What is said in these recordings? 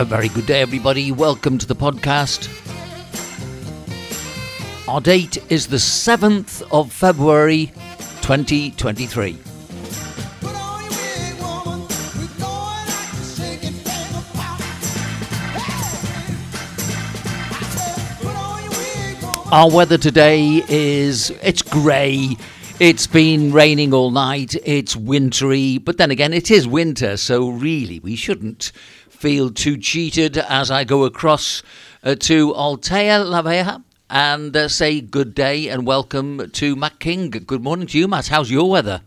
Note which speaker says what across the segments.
Speaker 1: A very good day, everybody. Welcome to the podcast. Our date is the 7th of February 2023. Our weather today is it's grey. It's been raining all night. It's wintry, but then again, it is winter, so really we shouldn't feel too cheated as I go across uh, to Altea La Vieja and uh, say good day and welcome to Matt King. Good morning to you, Matt. How's your weather?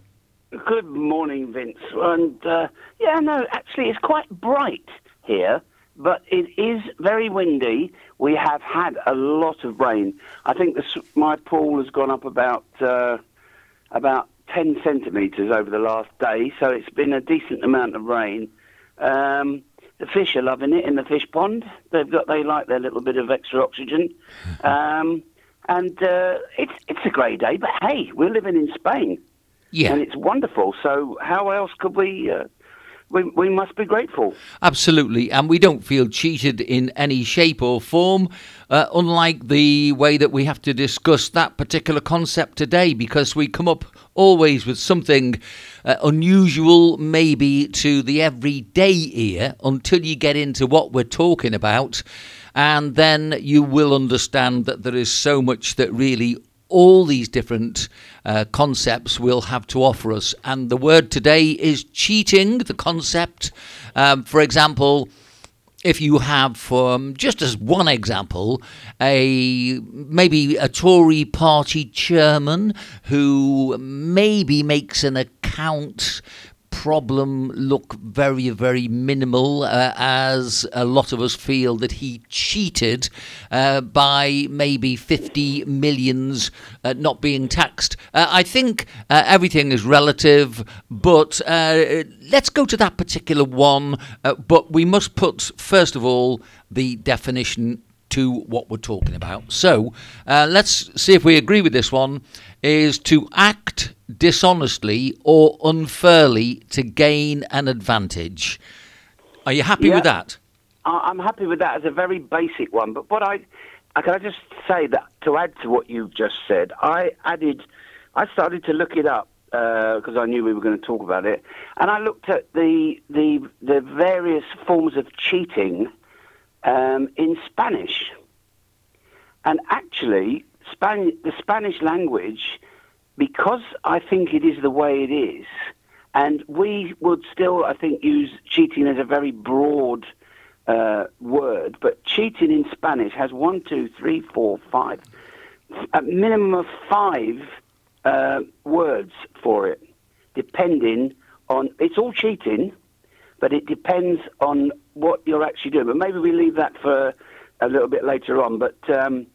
Speaker 2: Good morning, Vince. And uh, yeah, no, actually, it's quite bright here, but it is very windy. We have had a lot of rain. I think this, my pool has gone up about uh, about ten centimetres over the last day, so it's been a decent amount of rain. Um, the fish are loving it in the fish pond. They've got they like their little bit of extra oxygen, um, and uh, it's it's a great day. But hey, we're living in Spain,
Speaker 1: Yeah.
Speaker 2: and it's wonderful. So how else could we? Uh, we we must be grateful.
Speaker 1: Absolutely, and we don't feel cheated in any shape or form, uh, unlike the way that we have to discuss that particular concept today, because we come up always with something uh, unusual, maybe to the everyday ear, until you get into what we're talking about, and then you will understand that there is so much that really all these different uh, concepts will have to offer us. And the word today is cheating, the concept. Um, for example, if you have, um, just as one example, a maybe a Tory party chairman who maybe makes an account problem look very, very minimal, uh, as a lot of us feel that he cheated uh, by maybe 50 millions uh, not being taxed. Uh, I think uh, everything is relative, but uh, let's go to that particular one. But we must put, first of all, the definition to what we're talking about. So uh, let's see if we agree with this one is to act dishonestly or unfairly to gain an advantage. Are you happy with that?
Speaker 2: I'm happy with that as a very basic one. But what I, I can I just say that to add to what you've just said, I added, I started to look it up because I knew we were going to talk about it, and I looked at the the the various forms of cheating um, in Spanish, and actually, Span- the Spanish language, because I think it is the way it is, and we would still, I think, use cheating as a very broad uh, word, but cheating in Spanish has one, two, three, four, five, a minimum of five uh, words for it, depending on. It's all cheating, but it depends on what you're actually doing. But maybe we leave that for a little bit later on. But um,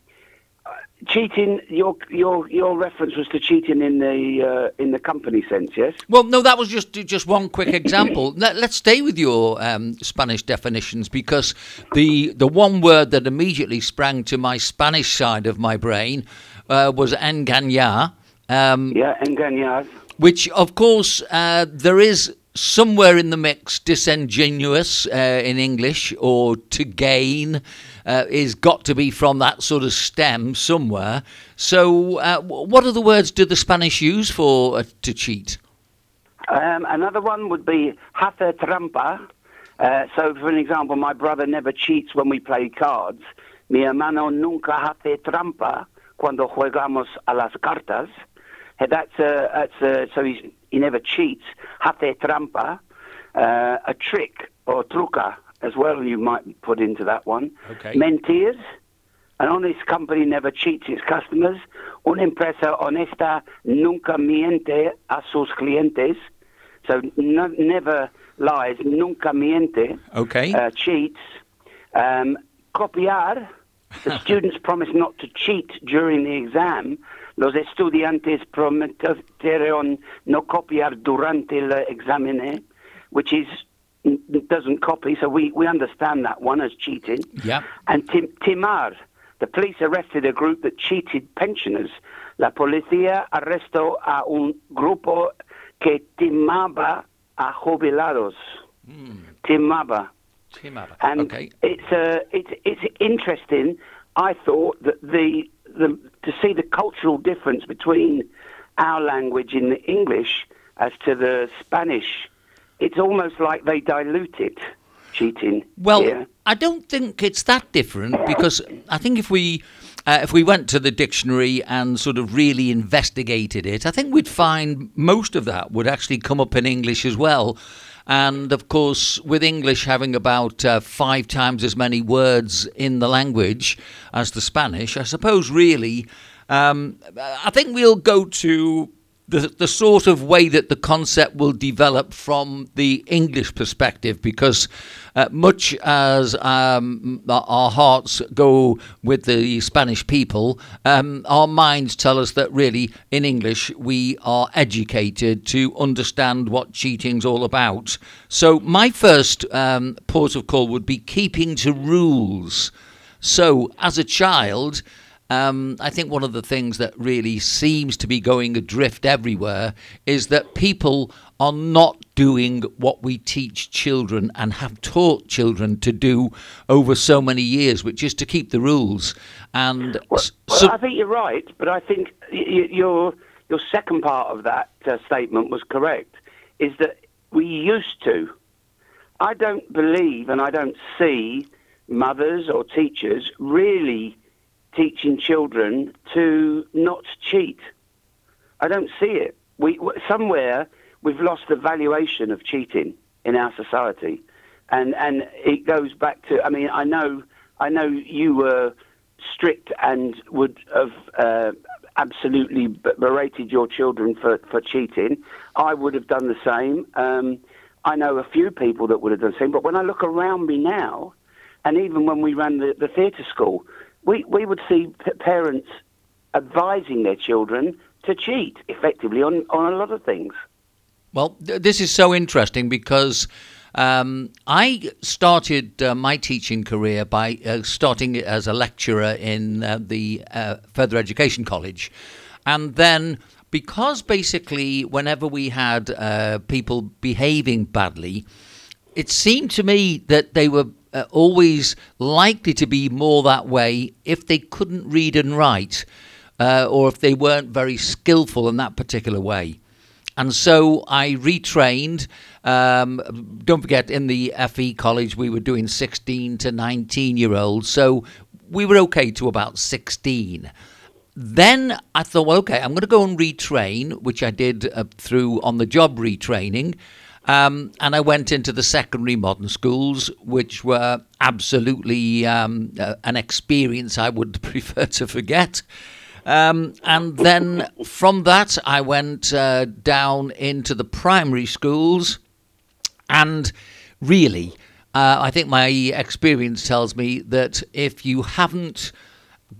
Speaker 2: cheating, your your your reference was to cheating in the uh, in the company sense, yes?
Speaker 1: Well, no, that was just just one quick example. Let, let's stay with your um, Spanish definitions because the the one word that immediately sprang to my Spanish side of my brain uh, was engañar. Um,
Speaker 2: Yeah, engañar.
Speaker 1: which of course uh, there is somewhere in the mix disingenuous uh, in English or to gain uh, is got to be from that sort of stem somewhere. So, uh, what other words do the Spanish use for uh, to cheat?
Speaker 2: Um, another one would be hace trampa. Uh, so, for an example, my brother never cheats when we play cards. Mi hermano nunca hace trampa cuando jugamos a las cartas. That's that's so he's, he never cheats. Hace trampa. Uh, a trick or truca as well, you might put into that one.
Speaker 1: Okay.
Speaker 2: Mentir. An honest company never cheats its customers. Una empresa honesta nunca miente a sus clientes. So no, never lies, nunca miente,
Speaker 1: Okay.
Speaker 2: uh, cheats. Um, copiar. The students promise not to cheat during the exam. Los estudiantes prometieron no copiar durante el examen, which is doesn't copy. So we, we understand that one as cheating.
Speaker 1: yeah.
Speaker 2: And tim- timar. The police arrested a group that cheated pensioners. La policía arrestó a un grupo que timaba a jubilados. Timaba.
Speaker 1: Chimaba.
Speaker 2: And
Speaker 1: Okay.
Speaker 2: it's uh, it's it's interesting. I thought that the the to see the cultural difference between our language in the English as to the Spanish, it's almost like they dilute it. Cheating.
Speaker 1: Well. I don't think it's that different because I think if we uh, if we went to the dictionary and sort of really investigated it, I think we'd find most of that would actually come up in English as well. And of course, with English having about uh, five times as many words in the language as the Spanish, I suppose really, um, I think we'll go to the, the sort of way that the concept will develop from the English perspective, because uh, much as um, our hearts go with the Spanish people, um, our minds tell us that really in English we are educated to understand what cheating's all about. So my first um, port of call would be keeping to rules. So as a child, um, I think one of the things that really seems to be going adrift everywhere is that people are not doing what we teach children and have taught children to do over so many years, which is to keep the rules. And
Speaker 2: Well,
Speaker 1: s-
Speaker 2: well, I think you're right, but I think y- y- your your second part of that uh, statement was correct. Is that we used to? I don't believe, and I don't see mothers or teachers really teaching children to not cheat. I don't see it. We somewhere we've lost the valuation of cheating in our society, and and it goes back to. I mean, I know I know you were strict and would have uh, absolutely berated your children for for cheating. I would have done the same. Um, I know a few people that would have done the same, but when I look around me now, and even when we ran the, the theatre school, we, we would see p- parents advising their children to cheat effectively on, on a lot of things.
Speaker 1: Well, th- this is so interesting because um, I started uh, my teaching career by uh, starting as a lecturer in uh, the uh, Further Education College. And then, because basically, whenever we had uh, people behaving badly, it seemed to me that they were uh, always likely to be more that way if they couldn't read and write uh, or if they weren't very skillful in that particular way. And so I retrained. Um, don't forget, in the FE college, we were doing 16 to 19 year olds. So we were okay to about 16. Then I thought, well, okay, I'm going to go and retrain, which I did uh, through on the job retraining. Um, and I went into the secondary modern schools, which were absolutely um, uh, an experience I would prefer to forget. Um, and then from that, I went uh, down into the primary schools. And really, uh, I think my experience tells me that if you haven't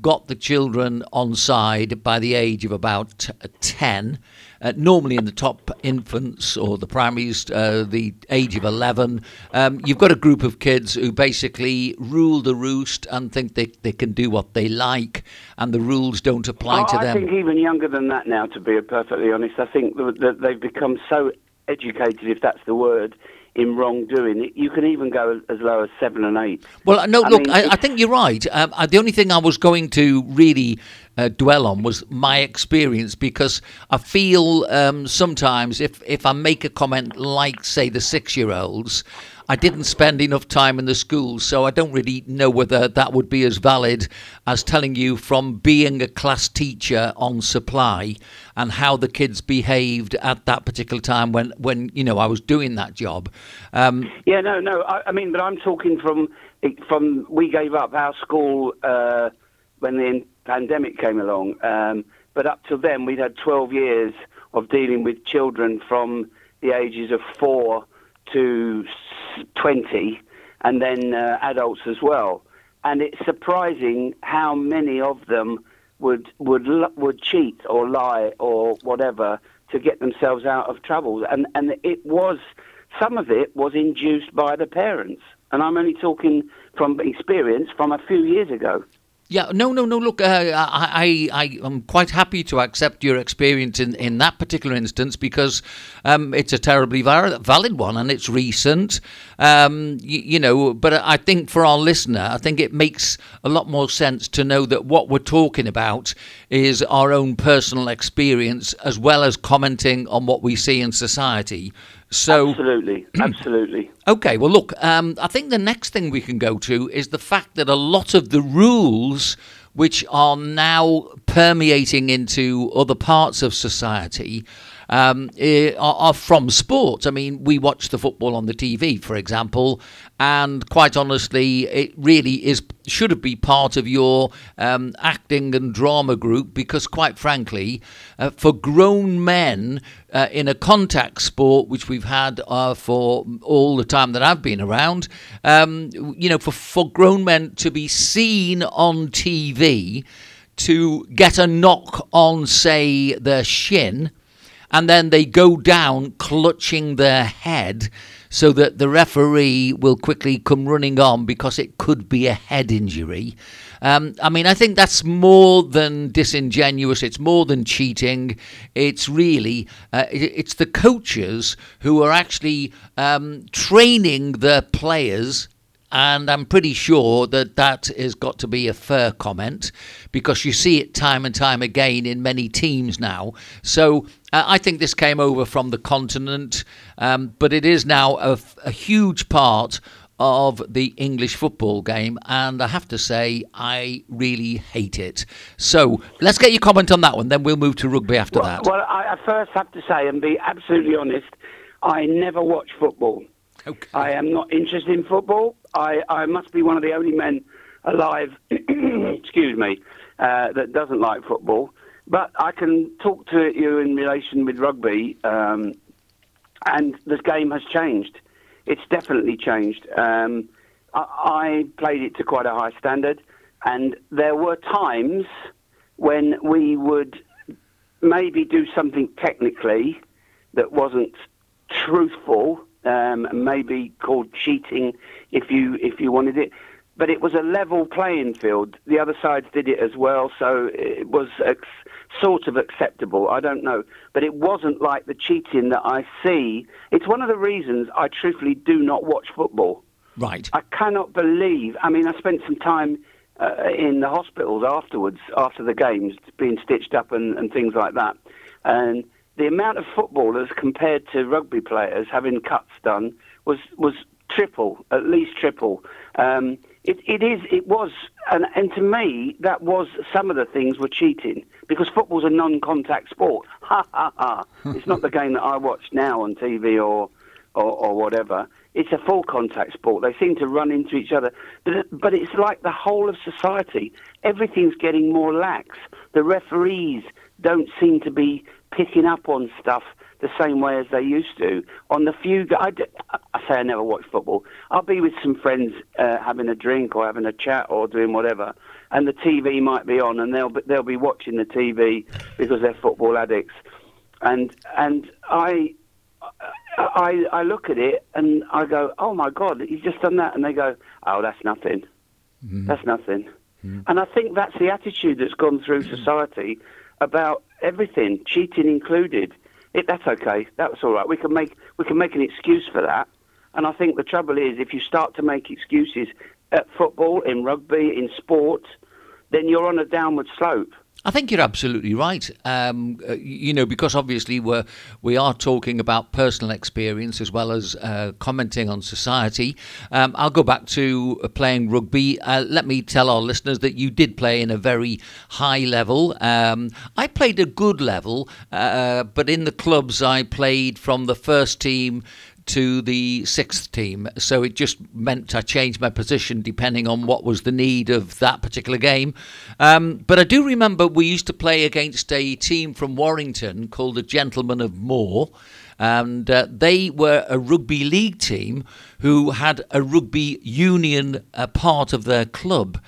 Speaker 1: got the children on side by the age of about uh, 10, uh, normally in the top infants or the primaries, uh, the age of 11, um, you've got a group of kids who basically rule the roost and think they, they can do what they like and the rules don't apply to them.
Speaker 2: I think even younger than that now, to be perfectly honest. I think that they've become so educated, if that's the word, in wrongdoing. You can even go as low as seven and eight.
Speaker 1: Well, no,
Speaker 2: I
Speaker 1: look,
Speaker 2: mean,
Speaker 1: I, I think you're right. Um, I, the only thing I was going to really uh, dwell on was my experience because I feel um, sometimes if, if I make a comment like, say, the six year olds, I didn't spend enough time in the schools, so I don't really know whether that would be as valid as telling you from being a class teacher on supply and how the kids behaved at that particular time when, when you know I was doing that job. Um,
Speaker 2: Yeah, no, no. I, I mean, but I'm talking from from we gave up our school uh, when the pandemic came along. Um, but up to then, we'd had 12 years of dealing with children from the ages of four to 20, and then uh, adults as well. And it's surprising how many of them would would would cheat or lie or whatever to get themselves out of trouble. And and it was some of it was induced by the parents. And I'm only talking from experience from a few years ago.
Speaker 1: Yeah, no, no, no. Look, uh, I, I, I'm quite happy to accept your experience in, in that particular instance because um, it's a terribly valid one and it's recent. Um, you, you, know, but I think for our listener, I think it makes a lot more sense to know that what we're talking about is our own personal experience as well as commenting on what we see in society. So
Speaker 2: absolutely, absolutely.
Speaker 1: Okay, well, look, um, I think the next thing we can go to is the fact that a lot of the rules which are now permeating into other parts of society um, eh, are, from sports. I mean, we watch the football on the TV, for example, and quite honestly, it really is should be part of your um, acting and drama group because, quite frankly, uh, for grown men uh, in a contact sport, which we've had uh, for all the time that I've been around, um, you know, for, for grown men to be seen on TV to get a knock on, say, their shin and then they go down clutching their head so that the referee will quickly come running on because it could be a head injury. Um, I mean, I think that's more than disingenuous. It's more than cheating. It's really uh, it's the coaches who are actually um, training the players and I'm pretty sure that that has got to be a fair comment because you see it time and time again in many teams now. So uh, I think this came over from the continent, um, but it is now a, a huge part of the English football game, and I have to say, I really hate it. So let's get your comment on that one, then we'll move to rugby after
Speaker 2: well,
Speaker 1: that.
Speaker 2: Well, I, first have to say, and be absolutely honest, I never watch football. Okay. I am not interested in football. I, I must be one of the only men alive, excuse me, uh, that doesn't like football. But I can talk to you in relation with rugby, um, and the game has changed. It's definitely changed. Um, I, I played it to quite a high standard, and there were times when we would maybe do something technically that wasn't truthful um, maybe called cheating if you if you wanted it. But it was a level playing field. The other sides did it as well, so it was ex- sort of acceptable. I don't know, but it wasn't like the cheating that I see. It's one of the reasons I truthfully do not watch football.
Speaker 1: Right.
Speaker 2: I cannot believe. I mean, I spent some time uh, in the hospitals afterwards, after the games, being stitched up and, and things like that, and the amount of footballers compared to rugby players having cuts done was was triple, at least triple. Um, it, it is, it was, and, and to me, that was some of the things were cheating because football's a non-contact sport. Ha ha ha! it's not the game that I watch now on TV or, or, or whatever. It's a full contact sport. They seem to run into each other, but but it's like the whole of society. Everything's getting more lax. The referees don't seem to be picking up on stuff the same way as they used to. On the few, I, I say I never watch football. I'll be with some friends uh, having a drink or having a chat or doing whatever, and the TV might be on, and they'll be, they'll be watching the TV because they're football addicts, and and I. I, I look at it and I go, oh my God, he's just done that. And they go, oh, that's nothing. Mm. That's nothing. Mm. And I think that's the attitude that's gone through society about everything, cheating included. It, that's okay. That's all right. We can make we can make an excuse for that. And I think the trouble is, if you start to make excuses at football, in rugby, in sport, then you're on a downward slope.
Speaker 1: I think you're absolutely right. Um, uh, you know, because obviously we're we are talking about personal experience as well as uh, commenting on society. Um, I'll go back to uh, playing rugby. Uh, let me tell our listeners that you did play in a very high level. Um, I played a good level, uh, but in the clubs I played from the first team to the sixth team. So it just meant I changed my position depending on what was the need of that particular game. Um, but I do remember we used to play against a team from Warrington called the Gentlemen of Moore. And uh, they were a rugby league team who had a rugby union uh, part of their club.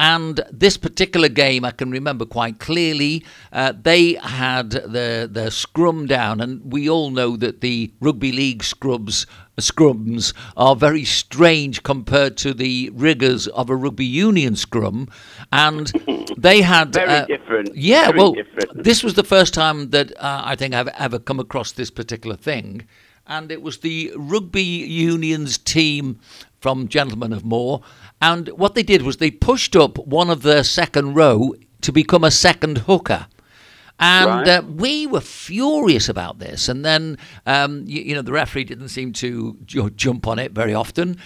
Speaker 1: And this particular game, I can remember quite clearly. Uh, they had the the scrum down, and we all know that the rugby league scrubs scrums are very strange compared to the rigours of a rugby union scrum, and they had
Speaker 2: Very
Speaker 1: uh,
Speaker 2: different.
Speaker 1: Yeah,
Speaker 2: Very
Speaker 1: well,
Speaker 2: different.
Speaker 1: this was the first time that uh, I think I've ever come across this particular thing, and it was the rugby union's team from Gentlemen of Moore, and what they did was they pushed up one of their second row to become a second hooker. And
Speaker 2: Right.
Speaker 1: uh, we were furious about this. And then, um, you, you know, the referee didn't seem to ju- jump on it very often.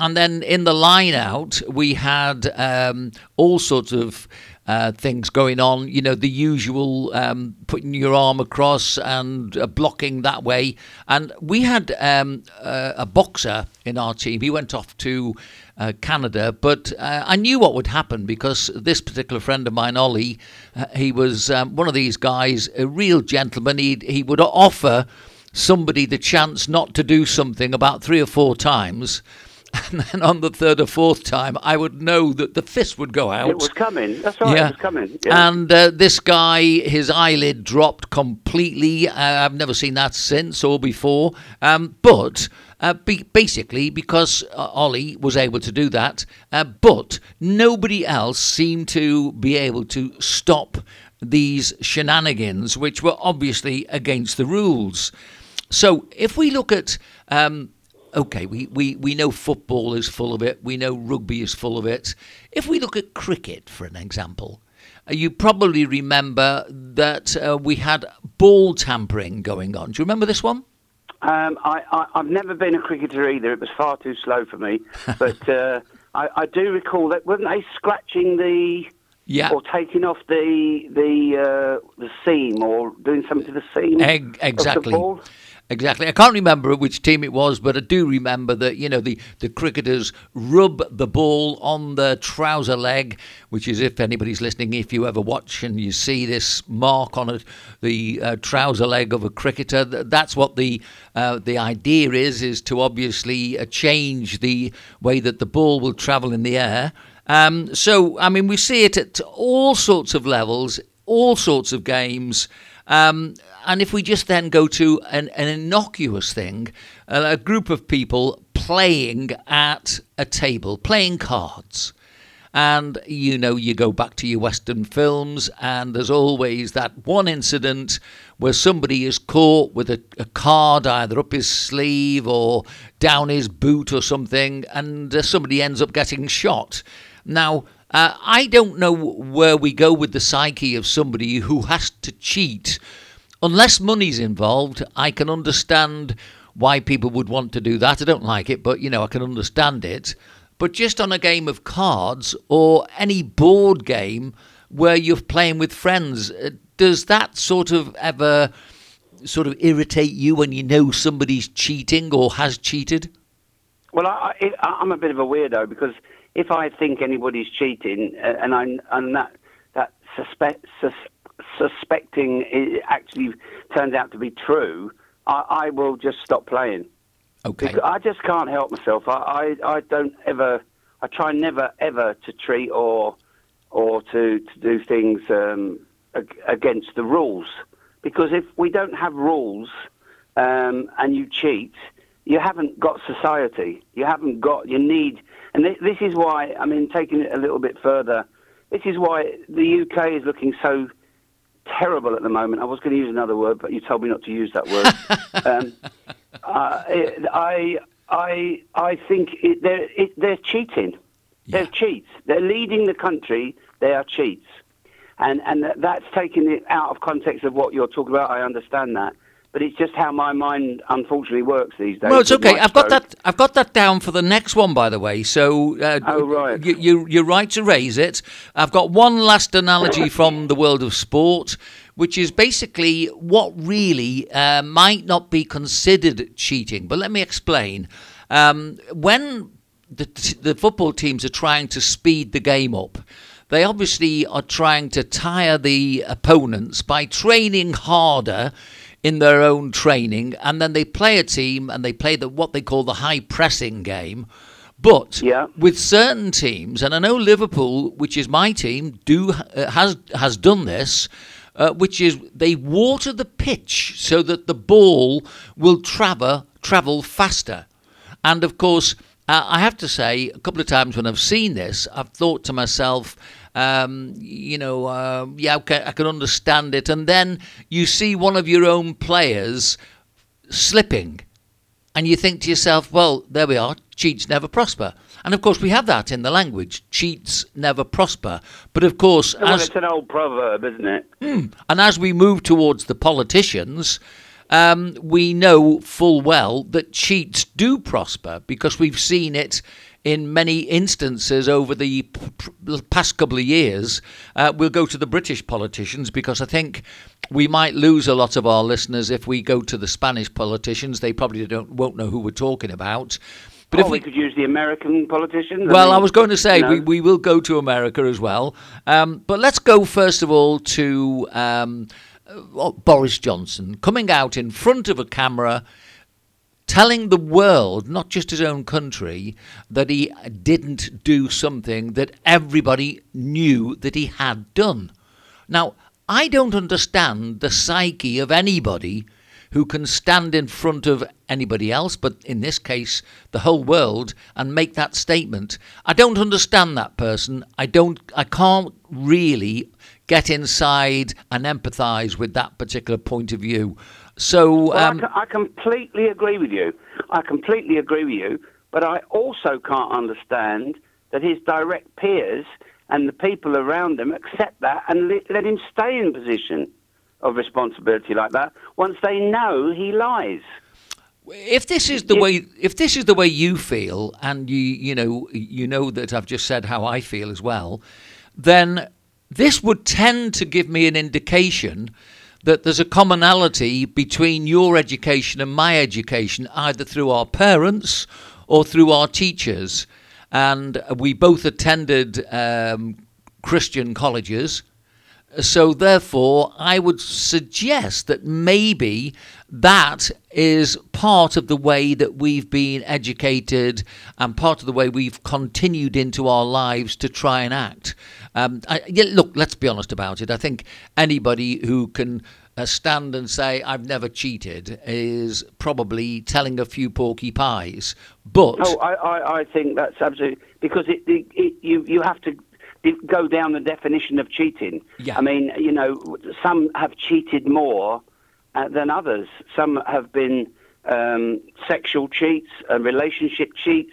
Speaker 1: And then in the line out, we had um, all sorts of uh, things going on. You know, the usual um, putting your arm across and uh, blocking that way. And we had um, uh, a boxer in our team. He went off to uh, Canada, but uh, I knew what would happen because this particular friend of mine, Ollie, uh, he was um, one of these guys, a real gentleman. He he would offer somebody the chance not to do something about three or four times. And then on the third or fourth time, I would know that the fist would go out.
Speaker 2: It was coming. That's right.
Speaker 1: Yeah.
Speaker 2: It was coming. Yeah.
Speaker 1: And uh, this guy, his eyelid dropped completely. Uh, I've never seen that since or before. Um, but uh, be- basically, because uh, Ollie was able to do that, uh, but nobody else seemed to be able to stop these shenanigans, which were obviously against the rules. So if we look at. Um, Okay, we, we, we know football is full of it. We know rugby is full of it. If we look at cricket, for an example, uh, you probably remember that uh, we had ball tampering going on. Do you remember this one?
Speaker 2: Um, I, I, I've never been a cricketer either. It was far too slow for me. But uh, I, I do recall that weren't they scratching the
Speaker 1: Yeah.
Speaker 2: or taking off the the uh, the seam or doing something to the seam
Speaker 1: Eg- exactly.
Speaker 2: of the ball?
Speaker 1: Exactly. I can't remember which team it was, but I do remember that, you know, the, the cricketers rub the ball on the trouser leg, which is, if anybody's listening, if you ever watch and you see this mark on it, the uh, trouser leg of a cricketer, that's what the uh, the idea is, is to obviously uh, change the way that the ball will travel in the air. Um, so, I mean, we see it at all sorts of levels, all sorts of games. Um, and if we just then go to an, an innocuous thing, uh, a group of people playing at a table, playing cards. And you know, you go back to your Western films, and there's always that one incident where somebody is caught with a, a card either up his sleeve or down his boot or something, and uh, somebody ends up getting shot. Now, uh, I don't know where we go with the psyche of somebody who has to cheat. Unless money's involved, I can understand why people would want to do that. I don't like it, but you know, I can understand it. But just on a game of cards or any board game where you're playing with friends, uh, does that sort of ever sort of irritate you when you know somebody's cheating or has cheated?
Speaker 2: Well, I, I'm a bit of a weirdo because if I think anybody's cheating uh, and I and that that suspect sus, suspecting it actually turns out to be true, I, I will just stop playing.
Speaker 1: Okay.
Speaker 2: Because I just can't help myself. I, I, I don't ever. I try never ever to treat or or to, to do things um, ag- against the rules. Because if we don't have rules um, and you cheat, you haven't got society. You haven't got. You need. And thi- this is why. I mean, taking it a little bit further. This is why the UK is looking so terrible at the moment. I was going to use another word, but you told me not to use that word. um, uh, it- I, I, I think it, they're, it, they're cheating. They're cheats. They're leading the country. They are cheats, and and that's taking it out of context of what you're talking about. I understand that, but it's just how my mind unfortunately works these days.
Speaker 1: Well, it's okay. I've got that. I've got that down for the next one, by the way. So, uh,
Speaker 2: Oh, right.
Speaker 1: You, you, you're right to raise it. I've got one last analogy from the world of sport, which is basically what really uh, might not be considered cheating. But let me explain. Um, when the, the football teams are trying to speed the game up. They obviously are trying to tire the opponents by training harder in their own training, and then they play a team and they play the what they call the high pressing game. But
Speaker 2: Yeah.
Speaker 1: with certain teams, and I know Liverpool, which is my team, do uh, has has done this, uh, which is they water the pitch so that the ball will travel travel faster. And of course, uh, I have to say, a couple of times when I've seen this, I've thought to myself, um, you know, uh, yeah, okay, I can understand it. And then you see one of your own players slipping and you think to yourself, well, there we are, cheats never prosper. And of course, we have that in the language cheats never prosper. But of course,
Speaker 2: Well,
Speaker 1: as,
Speaker 2: it's an old proverb, isn't it?
Speaker 1: and as we move towards the politicians, um, we know full well that cheats do prosper because we've seen it in many instances over the past couple of years. Uh, we'll go to the British politicians because I think we might lose a lot of our listeners if we go to the Spanish politicians. They probably don't won't know who we're talking about. But
Speaker 2: oh,
Speaker 1: if
Speaker 2: we,
Speaker 1: we
Speaker 2: could use the American politicians.
Speaker 1: well,
Speaker 2: mean,
Speaker 1: I was going to say
Speaker 2: you know.
Speaker 1: we, we will go to America as well. Um, but let's go first of all to um, uh, Boris Johnson coming out in front of a camera, telling the world, not just his own country, that he didn't do something that everybody knew that he had done. Now, I don't understand the psyche of anybody who can stand in front of anybody else, but in this case, the whole world, and make that statement. I don't understand that person. I don't. I can't really get inside and empathise with that particular point of view. So,
Speaker 2: Well,
Speaker 1: um,
Speaker 2: I, I completely agree with you. I completely agree with you. But I also can't understand that his direct peers and the people around him accept that and let, let him stay in position of responsibility like that once they know he lies.
Speaker 1: if this is the way if this is the way you feel and you you know you know that I've just said how I feel as well then this would tend to give me an indication that there's a commonality between your education and my education either through our parents or through our teachers. And we both attended um, Christian colleges. So therefore, I would suggest that maybe that is part of the way that we've been educated and part of the way we've continued into our lives to try and act. Um, I, yeah, look, let's be honest about it. I think anybody who can uh, stand and say I've never cheated is probably telling a few porky pies. But
Speaker 2: Oh, I, I, I think that's absolutely because it, it, it you you have to go down the definition of cheating.
Speaker 1: Yeah.
Speaker 2: I mean, you know, some have cheated more uh, than others. Some have been um, sexual cheats and relationship cheats.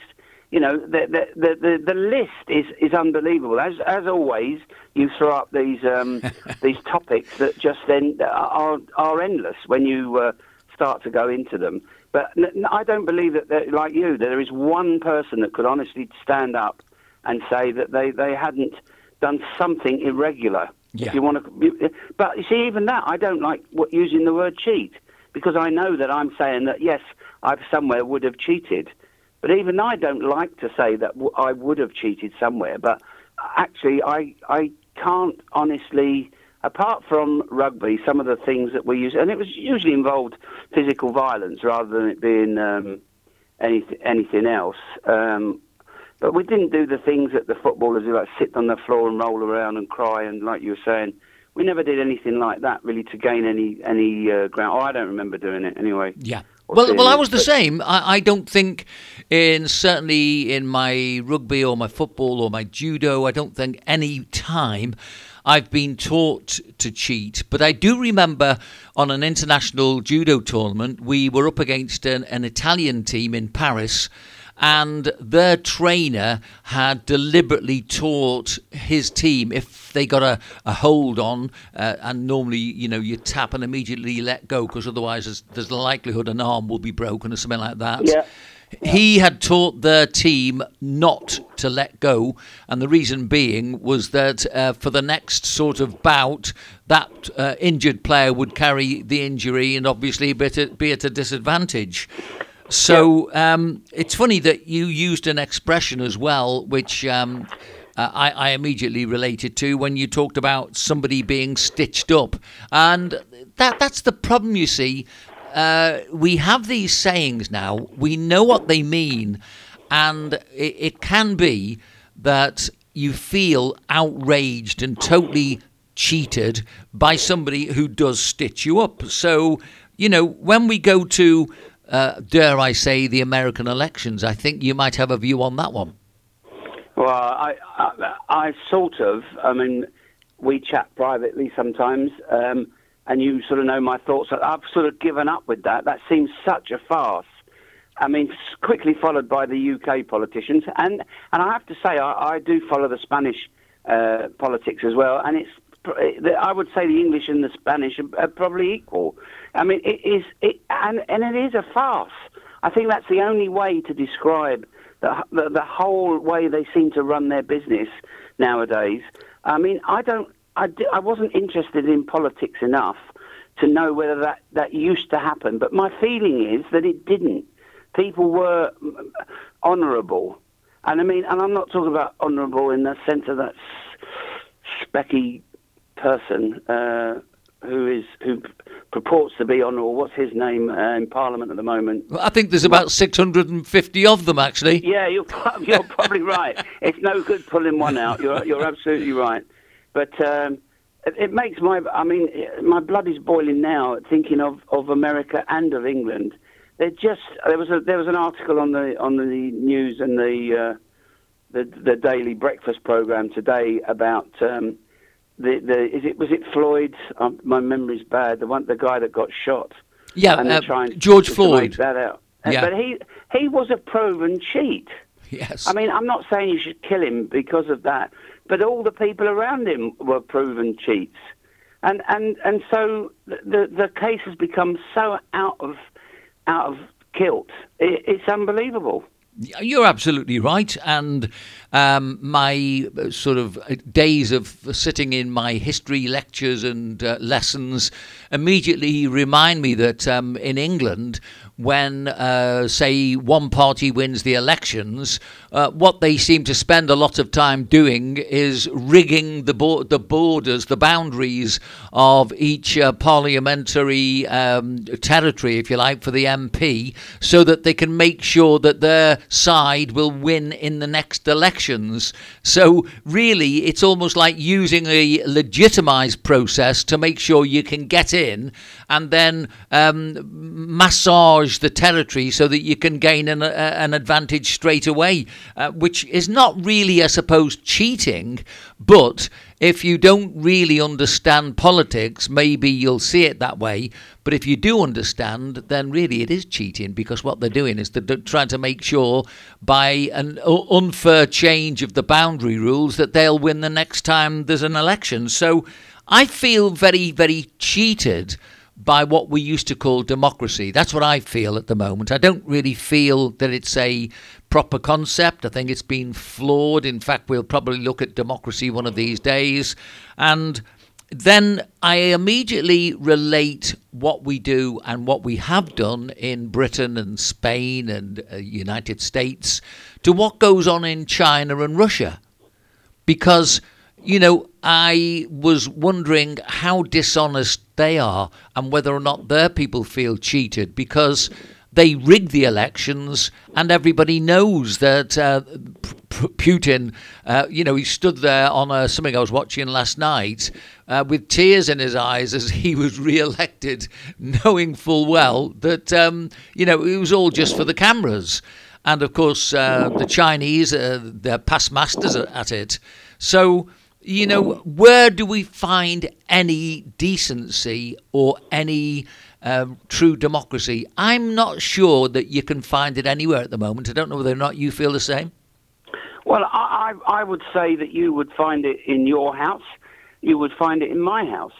Speaker 2: You know, the the, the, the, the list is, is unbelievable. As as always, you throw up these um, these topics that just then are are endless when you uh, start to go into them. But I don't believe that, like you, there is one person that could honestly stand up and say that they, they hadn't done something irregular.
Speaker 1: Yeah.
Speaker 2: If you want to, but you see, even that, I don't like what, using the word cheat because I know that I'm saying that yes, I've somewhere would have cheated, but even I don't like to say that I would have cheated somewhere. But actually, I I can't honestly. Apart from rugby, some of the things that we use, and it was usually involved physical violence rather than it being um, anything anything else. Um, but we didn't do the things that the footballers do, like sit on the floor and roll around and cry, and like you were saying, we never did anything like that really to gain any any uh, ground. Oh, I don't remember doing it anyway.
Speaker 1: Yeah. Well, well, I was the same. I, I don't think, in certainly in my rugby or my football or my judo, I don't think any time I've been taught to cheat. But I do remember on an international judo tournament, we were up against an, an Italian team in Paris. And their trainer had deliberately taught his team if they got a, a hold on, uh, and normally, you know, you tap and immediately let go because otherwise there's, there's the likelihood an arm will be broken or something like that.
Speaker 2: Yeah.
Speaker 1: He had taught their team not to let go, and the reason being was that uh, for the next sort of bout, that uh, injured player would carry the injury and obviously be at a, be at a disadvantage. So um, it's funny that you used an expression as well, which um, uh, I, I immediately related to when you talked about somebody being stitched up, and that that's the problem. You see, uh, we have these sayings now. We know what they mean. and it, it can be that you feel outraged and totally cheated by somebody who does stitch you up. So, you know, when we go to, uh, dare I say, the American elections, I think you might have a view on that one.
Speaker 2: Well, I, I, I sort of, I mean, we chat privately sometimes, um, and you sort of know my thoughts. I've sort of given up with that. That seems such a farce. I mean, quickly followed by the UK politicians, and and I have to say, I, I do follow the Spanish uh, politics as well, and it's I would say the English and the Spanish are, probably equal. I mean, it is, it, and and it is a farce. I think that's the only way to describe the, the, the whole way they seem to run their business nowadays. I mean, I don't, I, I wasn't interested in politics enough to know whether that, that used to happen, but my feeling is that it didn't. People were honourable. And I mean, and I'm not talking about honourable in the sense of that specky person uh, who is who purports to be on, or What's his name uh, in Parliament at the moment?
Speaker 1: I think there's about 650 of them, actually.
Speaker 2: Yeah, you're, you're probably right. It's no good pulling one out. You're, you're absolutely right. But um, it, it, makes my, I mean, my blood is boiling now thinking of, of America and of England. They're just there was a there was an article on the on the news and the uh, the, the daily breakfast program today about. Um, the, the is it was it Floyd? Um, my memory's bad. The one, the guy that got shot.
Speaker 1: Yeah, uh, trying George Floyd.
Speaker 2: that out. Uh, yeah. But he he was a proven cheat.
Speaker 1: Yes.
Speaker 2: I mean, I'm not saying you should kill him because of that, but all the people around him were proven cheats, and and and so the the case has become so out of out of kilt. It, it's unbelievable.
Speaker 1: You're absolutely right, and um, my uh, sort of uh, days of sitting in my history lectures and uh, lessons immediately remind me that um, in England when, uh, say, one party wins the elections, uh, what they seem to spend a lot of time doing is rigging the, bo- the borders, the boundaries of each uh, parliamentary um, territory, if you like, for the MP, so that they can make sure that their side will win in the next elections. So, really, it's almost like using a legitimised process to make sure you can get in and then um, massage the territory so that you can gain an, uh, an advantage straight away, uh, which is not really, I suppose, cheating, but if you don't really understand politics, maybe you'll see it that way. But if you do understand, then really it is cheating because what they're doing is they're trying to make sure by an unfair change of the boundary rules that they'll win the next time there's an election. So I feel very, very cheated by what we used to call democracy. That's what I feel at the moment. I don't really feel that it's a proper concept. I think it's been flawed. In fact, we'll probably look at democracy one of these days. And then I immediately relate what we do and what we have done in Britain and Spain and uh, United States to what goes on in China and Russia. Because you know, I was wondering how dishonest they are and whether or not their people feel cheated because they rig the elections and everybody knows that uh, Putin, uh, you know, he stood there on something I was watching last night uh, with tears in his eyes as he was re-elected, knowing full well that, um, you know, it was all just for the cameras. And of course, uh, the Chinese, uh, they're past masters at it. So you know, where do we find any decency or any um, true democracy? I'm not sure that you can find it anywhere at the moment. I don't know whether or not you feel the same.
Speaker 2: Well, I, I would say that you would find it in your house. You would find it in my house.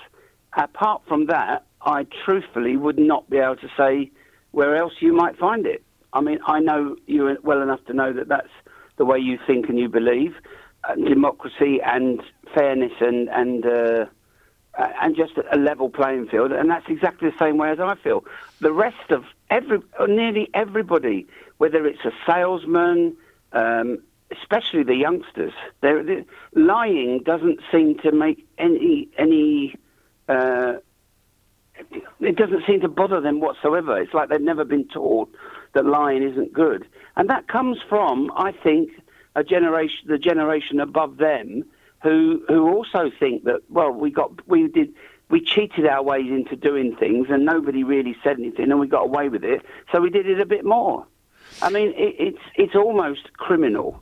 Speaker 2: Apart from that, I truthfully would not be able to say where else you might find it. I mean, I know you well enough to know that that's the way you think and you believe democracy and fairness and and uh, and just a level playing field, and that's exactly the same way as I feel. The rest of every, nearly everybody, whether it's a salesman, um, especially the youngsters, they're, they're, lying doesn't seem to make any any. Uh, it doesn't seem to bother them whatsoever. It's like they've never been taught that lying isn't good. and that comes from, I think, a generation, the generation above them, who who also think that well, we got we did we cheated our ways into doing things, and nobody really said anything, and we got away with it, so we did it a bit more. I mean, it, it's it's almost criminal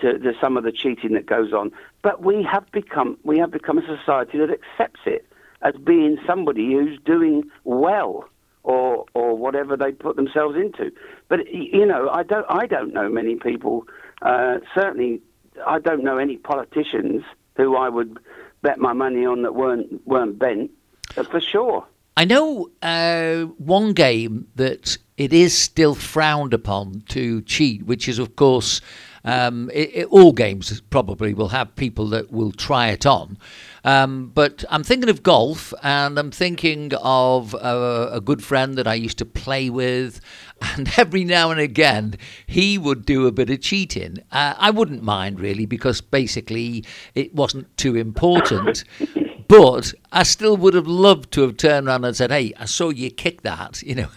Speaker 2: to, to some of the cheating that goes on, but we have become we have become a society that accepts it as being somebody who's doing well or or whatever they put themselves into. But you know, I don't I don't know many people. Uh, certainly, I don't know any politicians who I would bet my money on that weren't weren't bent uh, for sure.
Speaker 1: I know uh, one game that it is still frowned upon to cheat, which is, of course, um, it, it, all games probably will have people that will try it on. Um, but I'm thinking of golf, and I'm thinking of a, a, good friend that I used to play with, and every now and again he would do a bit of cheating. Uh, I wouldn't mind really because basically it wasn't too important. But I still would have loved to have turned around and said, "Hey, I saw you kick that," you know,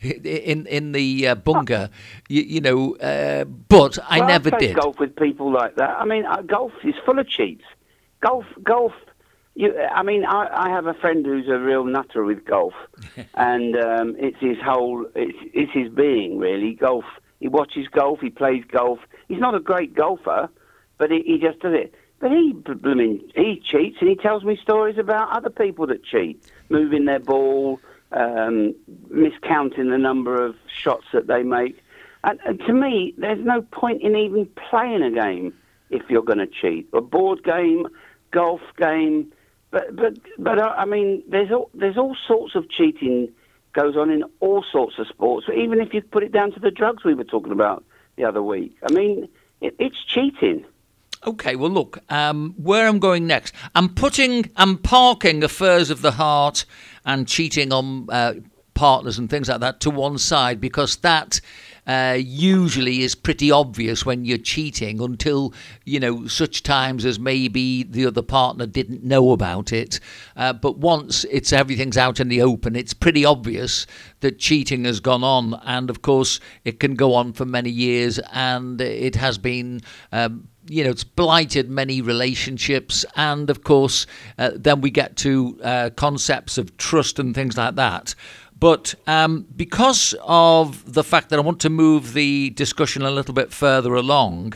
Speaker 1: in in the uh, bunker, you, you know. Uh, but I
Speaker 2: well,
Speaker 1: never
Speaker 2: I
Speaker 1: did.
Speaker 2: Golf with people like that. I mean, uh, golf is full of cheats. Golf, golf you, I mean, I, I have a friend who's a real nutter with golf, and um, it's his whole, it's, it's his being really. Golf. He watches golf. He plays golf. He's not a great golfer, but he, he just does it. But he, I mean, he cheats, and he tells me stories about other people that cheat, moving their ball, um, miscounting the number of shots that they make. And, and to me, there's no point in even playing a game if you're going to cheat. A board game, golf game but but but uh, I mean, there's all there's all sorts of cheating goes on in all sorts of sports. Even if you put it down to the drugs we were talking about the other week, I mean, it, it's cheating.
Speaker 1: Okay, well, look, um, where I'm going next, I'm putting, I'm parking affairs of the heart and cheating on uh, partners and things like that to one side because that uh, usually is pretty obvious when you're cheating until, you know, such times as maybe the other partner didn't know about it. Uh, but once it's everything's out in the open, it's pretty obvious that cheating has gone on. And of course, it can go on for many years and it has been. Um, you know, it's blighted many relationships, and of course, uh, then we get to uh, concepts of trust and things like that. But um, because of the fact that I want to move the discussion a little bit further along,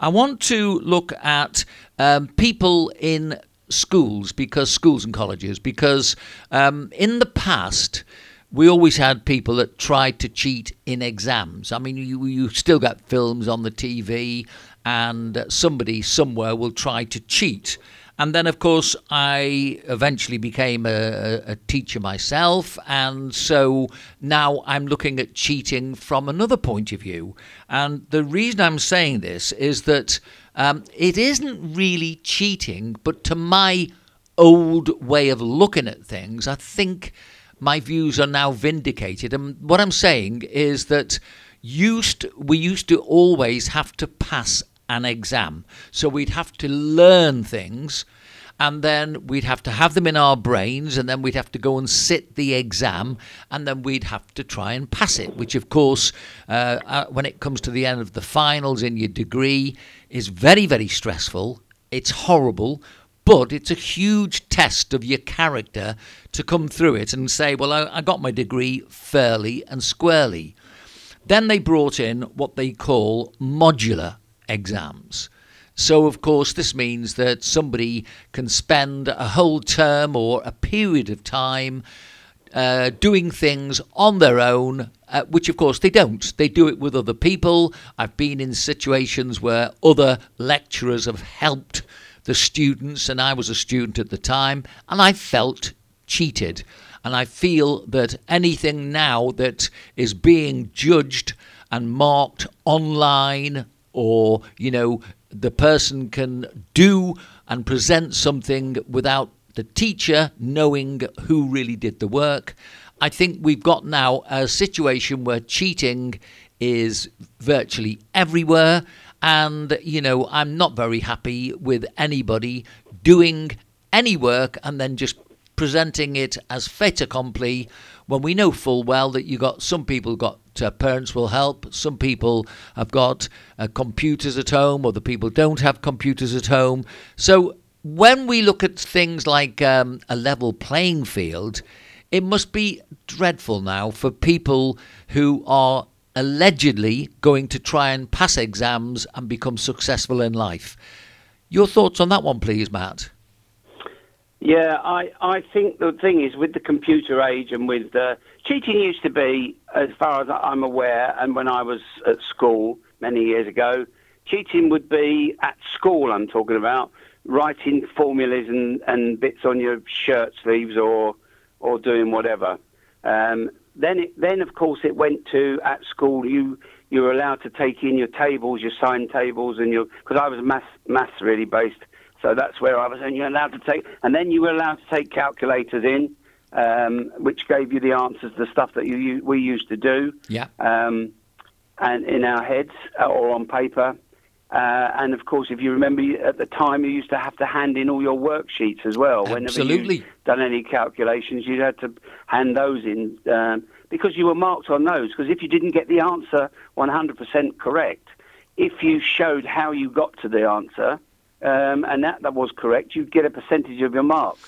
Speaker 1: I want to look at um, people in schools, because schools and colleges, because um, in the past, we always had people that tried to cheat in exams. I mean, you, you still got films on the TV, and somebody somewhere will try to cheat. And then, of course, I eventually became a, a, teacher myself. And so now I'm looking at cheating from another point of view. And the reason I'm saying this is that um, it isn't really cheating, but to my old way of looking at things, I think my views are now vindicated. And what I'm saying is that used we used to always have to pass an exam. So we'd have to learn things and then we'd have to have them in our brains and then we'd have to go and sit the exam and then we'd have to try and pass it which of course uh, uh, when it comes to the end of the finals in your degree is very very stressful it's horrible but it's a huge test of your character to come through it and say well I, I got my degree fairly and squarely then they brought in what they call modular exams. So, of course, this means that somebody can spend a whole term or a period of time uh, doing things on their own, uh, which of course they don't. They do it with other people. I've been in situations where other lecturers have helped the students, and I was a student at the time, and I felt cheated. And I feel that anything now that is being judged and marked online or you know the person can do and present something without the teacher knowing who really did the work. I think we've got now a situation where cheating is virtually everywhere. And, you know, I'm not very happy with anybody doing any work and then just presenting it as fait accompli when we know full well that you got some people got uh, parents will help, some people have got uh, computers at home, other people don't have computers at home. So when we look at things like um, a level playing field, it must be dreadful now for people who are allegedly going to try and pass exams and become successful in life. Your thoughts on that one, please, Matt?
Speaker 2: Yeah, I, I think the thing is with the computer age and with uh, cheating used to be, as far as I'm aware, and when I was at school many years ago, cheating would be at school. I'm talking about writing formulas and, and bits on your shirt sleeves or or doing whatever. Um, then, it, then of course, it went to at school. You you were allowed to take in your tables, your sine tables, and your because I was maths maths really based, so that's where I was. And you're allowed to take, and then you were allowed to take calculators in, um, which gave you the answers, the stuff that you, you we used to do.
Speaker 1: Yeah.
Speaker 2: Um, and in our heads uh, or on paper. Uh, and of course, if you remember, at the time you used to have to hand in all your worksheets as well.
Speaker 1: Absolutely.
Speaker 2: Whenever you done any calculations, you had to hand those in um, because you were marked on those. Because if you didn't get the answer 100% correct, if you showed how you got to the answer um, and that, that was correct, you'd get a percentage of your mark.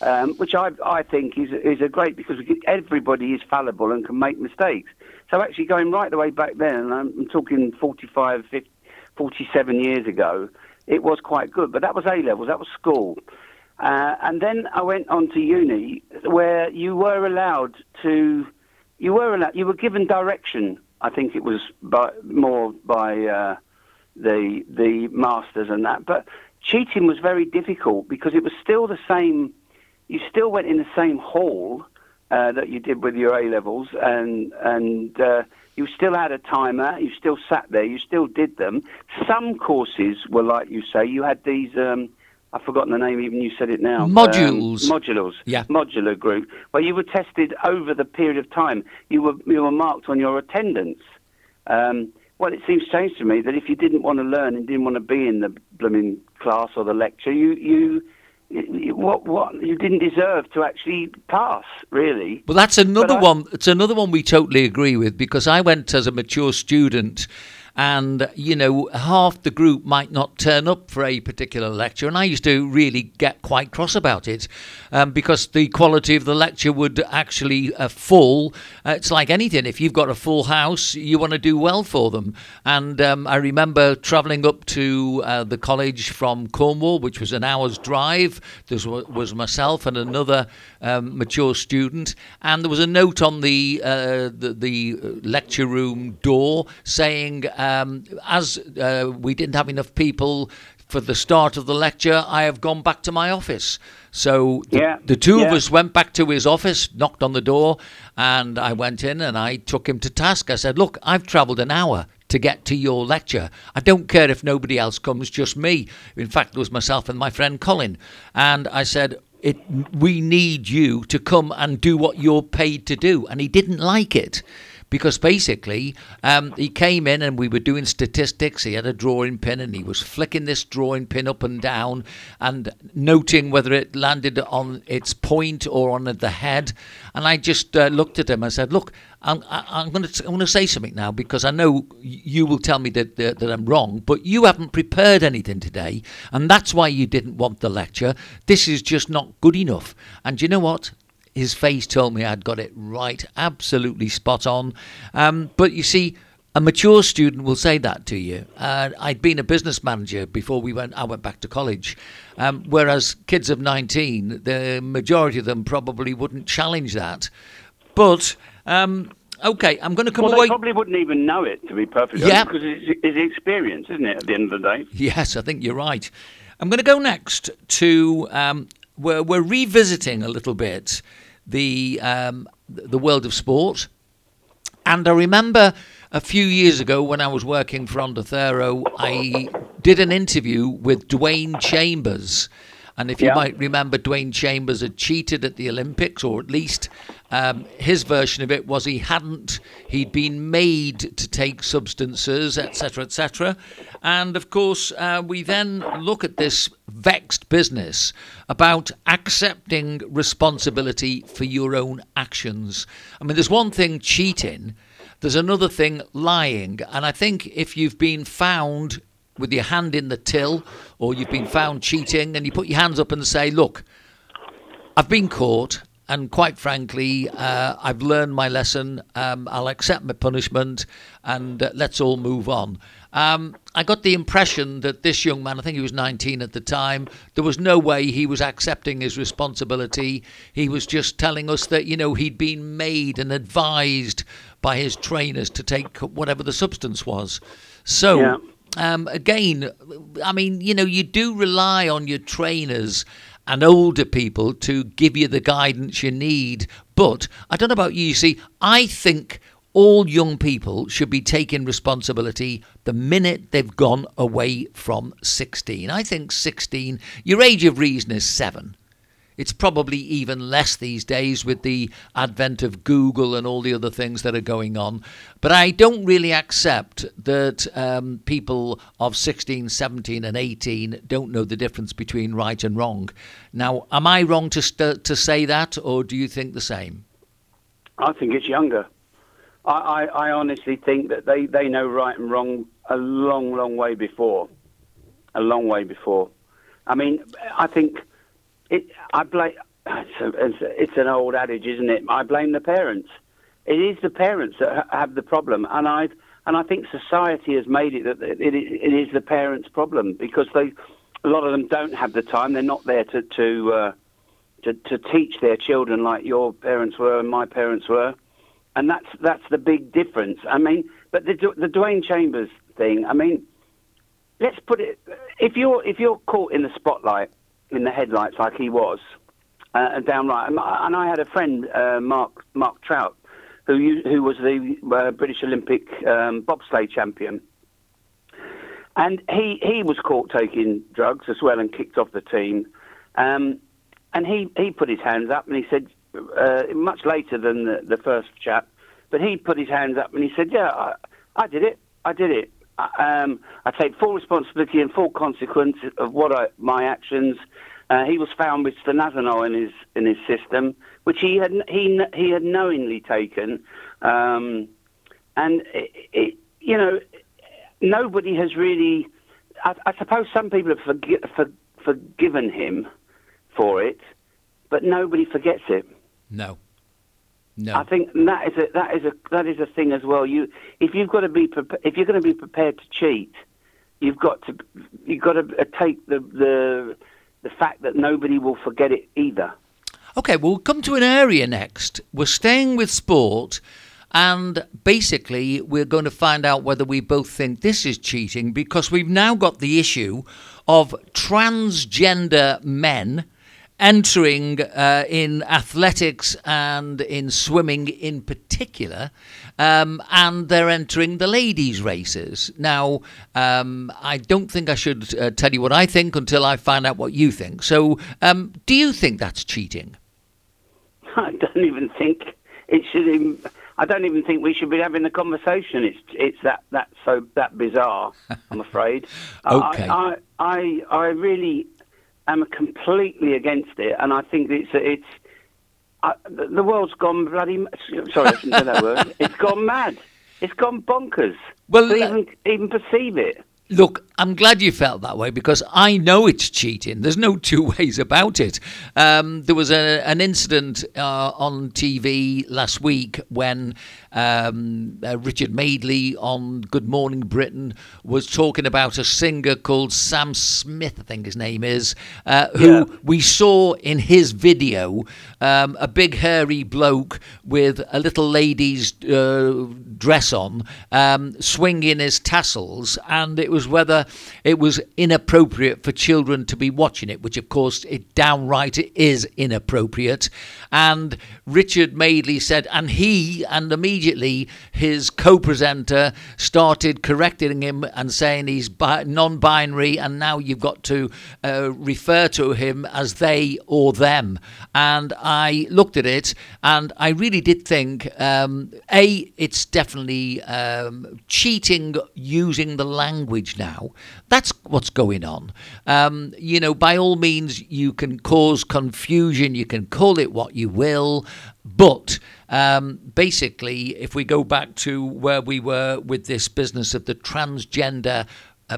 Speaker 2: Um, which I, I think is is a great because everybody is fallible and can make mistakes. So actually going right the way back then, and I'm, I'm talking 45, 50, 47 years ago, it was quite good. But that was A levels, that was school. Uh, and then I went on to uni, where you were allowed to, you were allowed, you were given direction. I think it was by, more by uh, the the masters and that. But cheating was very difficult because it was still the same. You still went in the same hall uh, that you did with your A levels, and and uh, you still had a timer. You still sat there. You still did them. Some courses were like you say. You had these. Um, I've forgotten the name. Even you said it now.
Speaker 1: Modules.
Speaker 2: Um, modulars.
Speaker 1: Yeah.
Speaker 2: Modular group where you were tested over the period of time. You were you were marked on your attendance. Um, well, it seems strange to me that if you didn't want to learn and didn't want to be in the blooming class or the lecture, you you what what you didn't deserve to actually pass, really.
Speaker 1: Well, that's another one. It's another one we totally agree with because I went as a mature student and you know half the group might not turn up for a particular lecture and i used to really get quite cross about it um, because the quality of the lecture would actually uh, fall. Uh, it's like anything if you've got a full house you want to do well for them. And um, i remember travelling up to uh, the college from cornwall which was an hour's drive. There was myself and another um, mature student and there was a note on the uh, the, the lecture room door saying um, as uh, we didn't have enough people for the start of the lecture, I have gone back to my office. So the,
Speaker 2: yeah,
Speaker 1: the two
Speaker 2: yeah.
Speaker 1: of us went back to his office, knocked on the door, and I went in and I took him to task. I said, Look, I've travelled an hour to get to your lecture. I don't care if nobody else comes, just me. In fact, it was myself and my friend Colin. And I said, it, we need you to come and do what you're paid to do. And he didn't like it because basically um, he came in and we were doing statistics. He had a drawing pin and he was flicking this drawing pin up and down and noting whether it landed on its point or on the head. And I just uh, looked at him. and said, "Look, I'm, I'm going to say something now because I know you will tell me that, that that I'm wrong, but you haven't prepared anything today, and that's why you didn't want the lecture. This is just not good enough. And you know what? His face told me I'd got it right, absolutely spot on. Um, but you see, a mature student will say that to you. Uh, I'd been a business manager before we went. I went back to college, um, whereas kids of 19, the majority of them probably wouldn't challenge that. But um, okay, I'm going to come
Speaker 2: well,
Speaker 1: away.
Speaker 2: They probably wouldn't even know it, to be perfectly
Speaker 1: Yeah.
Speaker 2: honest, because it's, it's experience, isn't it? At the end of the day.
Speaker 1: Yes, I think you're right. I'm going to go next to um, we're, we're revisiting a little bit the um, the world of sport, and I remember a few years ago when I was working for Ondathero, I did an interview with Dwain Chambers. And if you
Speaker 2: Yeah.
Speaker 1: might remember, Dwain Chambers had cheated at the Olympics, or at least um, his version of it was he hadn't. He'd been made to take substances, etc., etc. And of course, uh, we then look at this vexed business about accepting responsibility for your own actions. I mean, there's one thing cheating, there's another thing lying. And I think if you've been found with your hand in the till or you've been found cheating and you put your hands up and say, look, I've been caught and quite frankly, uh, I've learned my lesson. Um, I'll accept my punishment, and uh, let's all move on. Um, I got the impression that this young man, I think he was 19 at the time, there was no way he was accepting his responsibility. He was just telling us that, you know, he'd been made and advised by his trainers to take whatever the substance was. So.
Speaker 2: Yeah.
Speaker 1: Um, again, I mean, you know, you do rely on your trainers and older people to give you the guidance you need. But I don't know about you, you see, I think all young people should be taking responsibility the minute they've gone away from 16. I think 16, your age of reason is seven. It's probably even less these days with the advent of Google and all the other things that are going on. But I don't really accept that um, people of 16, 17, and 18 don't know the difference between right and wrong. Now, am I wrong to, st- to say that, or do you think the same?
Speaker 2: I think it's younger. I, I, I honestly think that they, they know right and wrong a long, long way before. A long way before. I mean, I think it, I blame. It's, an old adage, isn't it? I blame the parents. It is the parents that have the problem, and I and I think society has made it that it, it, it is the parents' problem because they a lot of them don't have the time. They're not there to to, uh, to to teach their children like your parents were and my parents were, and that's that's the big difference. I mean, but the the Dwain Chambers thing. I mean, let's put it. If you're if you're caught in the spotlight in the headlights like he was, uh, downright. And I had a friend, uh, Mark Mark Tout, who who was the uh, British Olympic um, bobsleigh champion, and he he was caught taking drugs as well and kicked off the team, um, and he he put his hands up and he said uh, much later than the, the first chap, but he put his hands up and he said, yeah, I, I did it, I did it. Um, I take full responsibility and full consequence of what I, my actions. Uh, he was found with stanozolol in his in his system, which he had he he had knowingly taken, um, and it, it, you know nobody has really. I, I suppose some people have forgi- for, forgiven him for it, but nobody forgets it.
Speaker 1: No. No.
Speaker 2: I think that is a that is a that is a thing as well. You if you've got to be if you're going to be prepared to cheat, you've got to you've got to uh, take the the the fact that nobody will forget it either.
Speaker 1: Okay, we'll come to an area next. We're staying with sport, and basically, we're going to find out whether we both think this is cheating because we've now got the issue of transgender men entering uh, in athletics and in swimming in particular, um, and they're entering the ladies' races. Now, um, I don't think I should uh, tell you what I think until I find out what you think. So, um, do you think that's cheating?
Speaker 2: I don't even think it should. Even, I don't even think we should be having the conversation. It's it's that that so that bizarre. I'm afraid.
Speaker 1: okay.
Speaker 2: I, I I I really am completely against it, and I think it's it's uh, the world's gone bloody. Sorry, I shouldn't say that word. It's gone mad. It's gone bonkers.
Speaker 1: Well,
Speaker 2: to even even perceive it.
Speaker 1: Look, I'm glad you felt that way because I know it's cheating. There's no two ways about it. Um, there was a, an incident uh, on TV last week when um, uh, Richard Madeley on Good Morning Britain was talking about a singer called Sam Smith, I think his name is, uh, who
Speaker 2: Yeah.
Speaker 1: we saw in his video um, a big hairy bloke with a little lady's uh, dress on, um, swinging his tassels, and it was whether it was inappropriate for children to be watching it, which of course it downright is inappropriate. And Richard Madeley said, and he and immediately his co-presenter started correcting him and saying he's bi- non-binary, and now you've got to uh, refer to him as they or them. And I looked at it, and I really did think, um, a, it's definitely um, cheating using the language now. That's what's going on. Um, you know, by all means, you can cause confusion, you can call it what you will, but um, basically, if we go back to where we were with this business of the transgender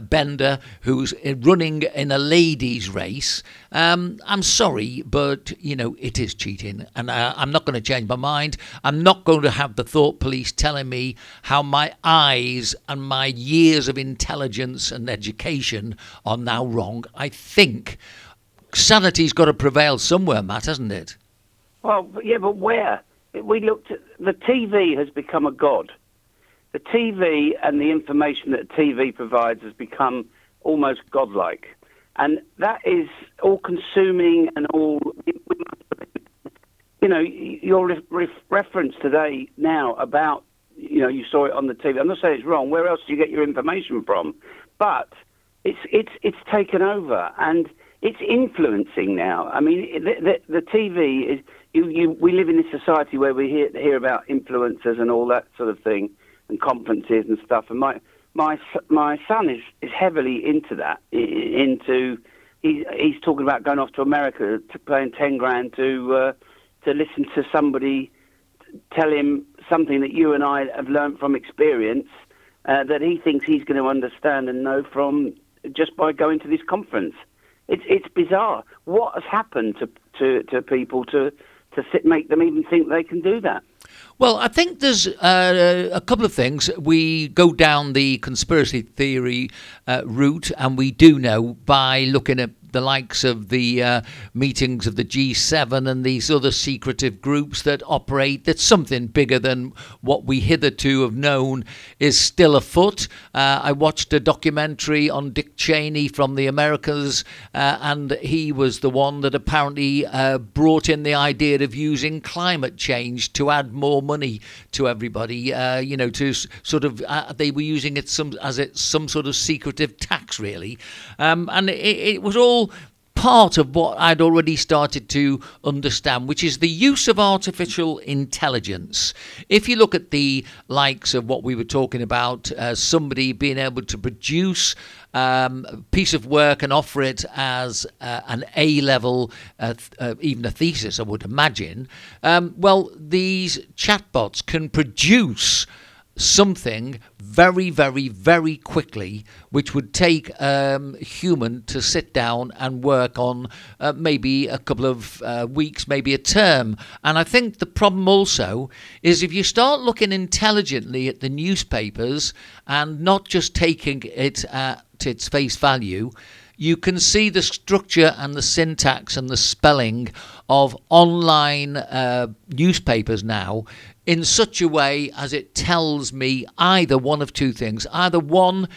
Speaker 1: bender who's running in a ladies' race. Um, I'm sorry, but you know it is cheating, and I, I'm not going to change my mind. I'm not going to have the thought police telling me how my eyes and my years of intelligence and education are now wrong. I think sanity's got to prevail somewhere, Matt, hasn't it?
Speaker 2: Well, yeah, but where? We looked at the TV has become a god the TV and the information that TV provides has become almost godlike. And that is all consuming and all. You know, your re- reference today now about, you know, you saw it on the TV. I'm not saying it's wrong. Where else do you get your information from? But it's it's it's taken over and it's influencing now. I mean, the, the, the TV is. You, you, we live in a society where we hear, hear about influencers and all that sort of thing and conferences and stuff. And my my my son is is heavily into that. Into he's he's talking about going off to America, to paying ten grand to uh, to listen to somebody tell him something that you and I have learned from experience uh, that he thinks he's going to understand and know from just by going to this conference. It's it's bizarre. What has happened to to, to people to to sit, make them even think they can do that?
Speaker 1: Well, I think there's uh, a couple of things. We go down the conspiracy theory uh, route, and we do know by looking at the likes of the uh, meetings of the G7 and these other secretive groups that operate, that something bigger than what we hitherto have known is still afoot. Uh, I watched a documentary on Dick Cheney from the Americas, uh, and he was the one that apparently uh, brought in the idea of using climate change to add more money to everybody. Uh, you know, to sort of uh, they were using it some as it some sort of secretive tax, really, um, and it, it was all part of what I'd already started to understand, which is the use of artificial intelligence. If you look at the likes of what we were talking about, uh, somebody being able to produce um, a piece of work and offer it as uh, an A level, uh, uh, even a thesis, I would imagine. Um, well, these chatbots can produce something very, very, very quickly, which would take um, human to sit down and work on uh, maybe a couple of uh, weeks, maybe a term. And I think the problem also is if you start looking intelligently at the newspapers and not just taking it at its face value, you can see the structure and the syntax and the spelling of online uh, newspapers now in such a way as it tells me either one of two things. Either one,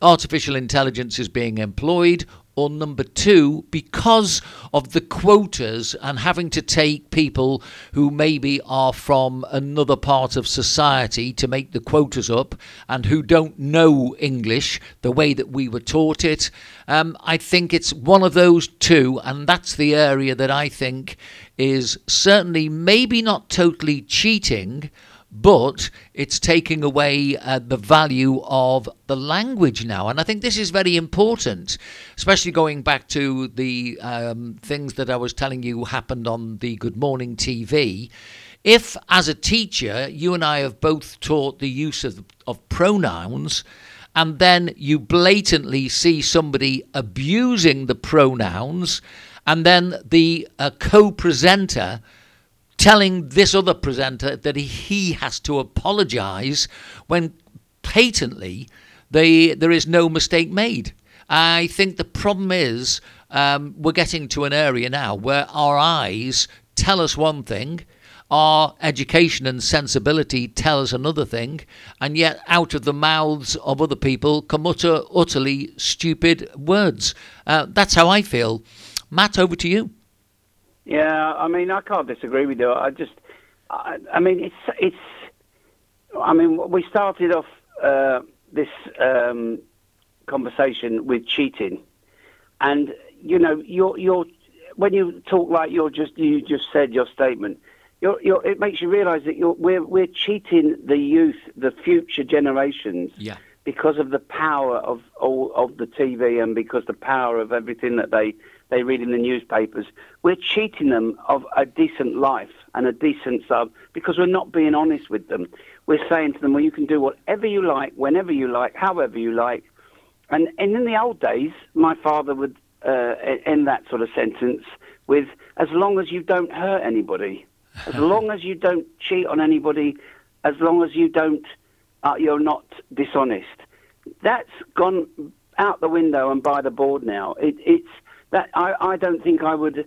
Speaker 1: artificial intelligence is being employed, or number two, because of the quotas and having to take people who maybe are from another part of society to make the quotas up and who don't know English the way that we were taught it. Um, I think it's one of those two, and that's the area that I think is certainly maybe not totally cheating but it's taking away uh, the value of the language now. And I think this is very important, especially going back to the um, things that I was telling you happened on the Good Morning TV. If, as a teacher, you and I have both taught the use of, of pronouns, and then you blatantly see somebody abusing the pronouns, and then the uh, co presenter telling this other presenter that he has to apologize when patently they, there is no mistake made. I think the problem is um, we're getting to an area now where our eyes tell us one thing, our education and sensibility tell us another thing, and yet out of the mouths of other people come utter, utterly stupid words. Uh, that's how I feel. Matt, over to you.
Speaker 2: Yeah, I mean, I can't disagree with you. I just, I, I mean, it's it's. I mean, we started off uh, this um, conversation with cheating, and you know, you're you're when you talk like you're just you just said your statement. You're, you're, it makes you realise that you're, we're we're cheating the youth, the future generations.
Speaker 1: Yeah.
Speaker 2: because of the power of all of the TV and because the power of everything that they they read in the newspapers, we're cheating them of a decent life and a decent sub because we're not being honest with them. We're saying to them, well, you can do whatever you like, whenever you like, however you like. And, and in the old days, my father would uh, end that sort of sentence with, as long as you don't hurt anybody, as long as you don't cheat on anybody, as long as you don't, uh, you're not dishonest. That's gone out the window and by the board now. It, it's that I, I don't think I would.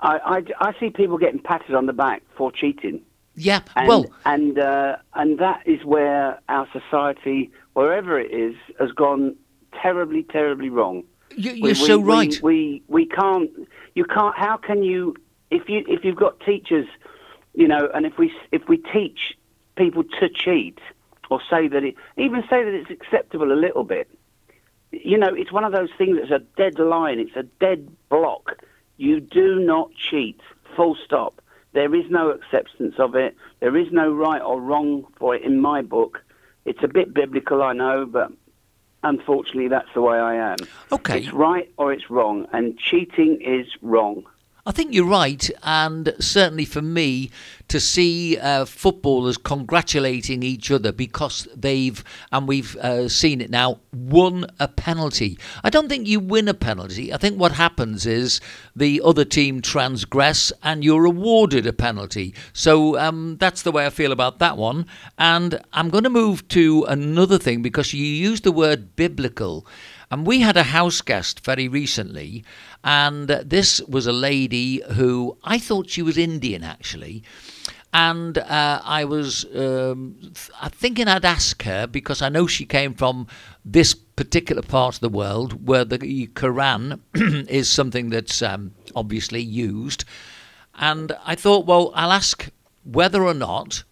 Speaker 2: I, I, I see people getting patted on the back for cheating.
Speaker 1: Yeah,
Speaker 2: And,
Speaker 1: well,
Speaker 2: and uh, and that is where our society, wherever it is, has gone terribly, terribly wrong.
Speaker 1: You, you're
Speaker 2: we-
Speaker 1: so
Speaker 2: we-
Speaker 1: right.
Speaker 2: We, we can't. You can't. How can you? If you if you've got teachers, you know, and if we if we teach people to cheat or say that it, even say that it's acceptable a little bit, you know, it's one of those things that's a dead line. It's a dead block. You do not cheat. Full stop. There is no acceptance of it. There is no right or wrong for it in my book. It's a bit biblical, I know, but unfortunately, that's the way I am.
Speaker 1: Okay.
Speaker 2: It's right or it's wrong, and cheating is wrong.
Speaker 1: I think you're right, and certainly for me to see uh, footballers congratulating each other because they've, and we've uh, seen it now, won a penalty. I don't think you win a penalty. I think what happens is the other team transgress and you're awarded a penalty. So um, that's the way I feel about that one. And I'm going to move to another thing because you used the word biblical. And we had a house guest very recently, and this was a lady who I thought she was Indian actually. And uh, I was um, thinking I'd ask her because I know she came from this particular part of the world where the Quran is something that's um, obviously used. And I thought, well, I'll ask whether or not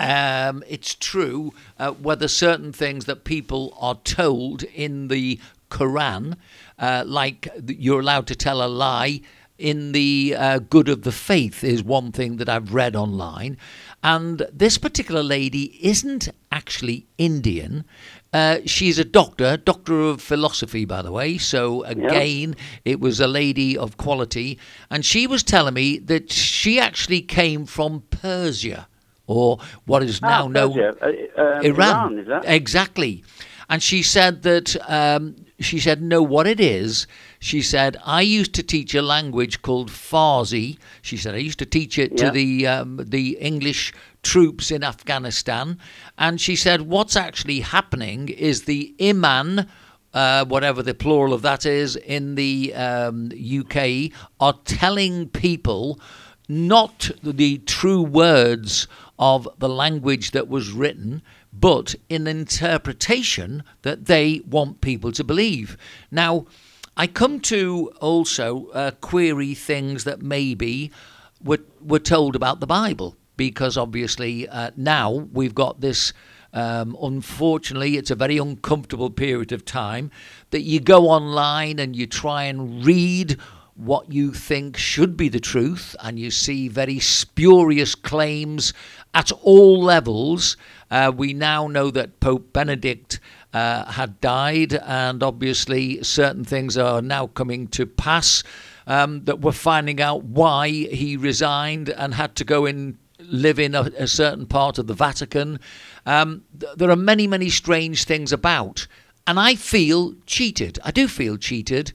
Speaker 1: um, it's true uh, whether certain things that people are told in the Quran, uh, like you're allowed to tell a lie in the uh, good of the faith, is one thing that I've read online. And this particular lady isn't actually Indian. Uh, she's a doctor, doctor of philosophy, by the way. So again, it was a lady of quality, and she was telling me that she actually came from Persia or what is now
Speaker 2: Ah,
Speaker 1: known
Speaker 2: uh, um,
Speaker 1: Iran.
Speaker 2: is that?
Speaker 1: Exactly. And she said that um, she said no, what it is. She said I used to teach a language called Farsi. She said I used to teach it to the um, the English troops in Afghanistan. And she said what's actually happening is the Imam. Uh, whatever the plural of that is in the um, UK, are telling people not the true words of the language that was written, but in interpretation that they want people to believe. Now, I come to also uh, query things that maybe were, were told about the Bible, because obviously uh, now we've got this. Um, unfortunately, it's a very uncomfortable period of time that you go online and you try and read what you think should be the truth, and you see very spurious claims at all levels. Uh, we now know that Pope Benedict uh, had died, and obviously, certain things are now coming to pass. Um, that we're finding out why he resigned and had to go in live in a, a certain part of the Vatican. Um, th- there are many, many strange things about, and I feel cheated. I do feel cheated,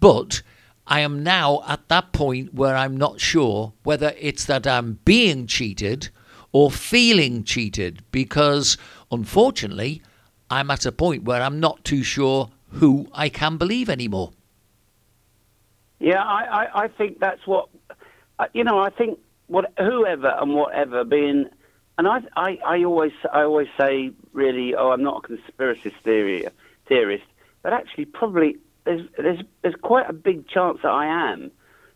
Speaker 1: but I am now at that point where I'm not sure whether it's that I'm being cheated or feeling cheated because unfortunately I'm at a point where I'm not too sure who I can believe anymore.
Speaker 2: Yeah, I, I, I think that's what, uh, you know, I think what whoever and whatever being, and I, I, I always, I always say really, oh, I'm not a conspiracy theory, theorist, but actually probably there's, there's, there's quite a big chance that I am,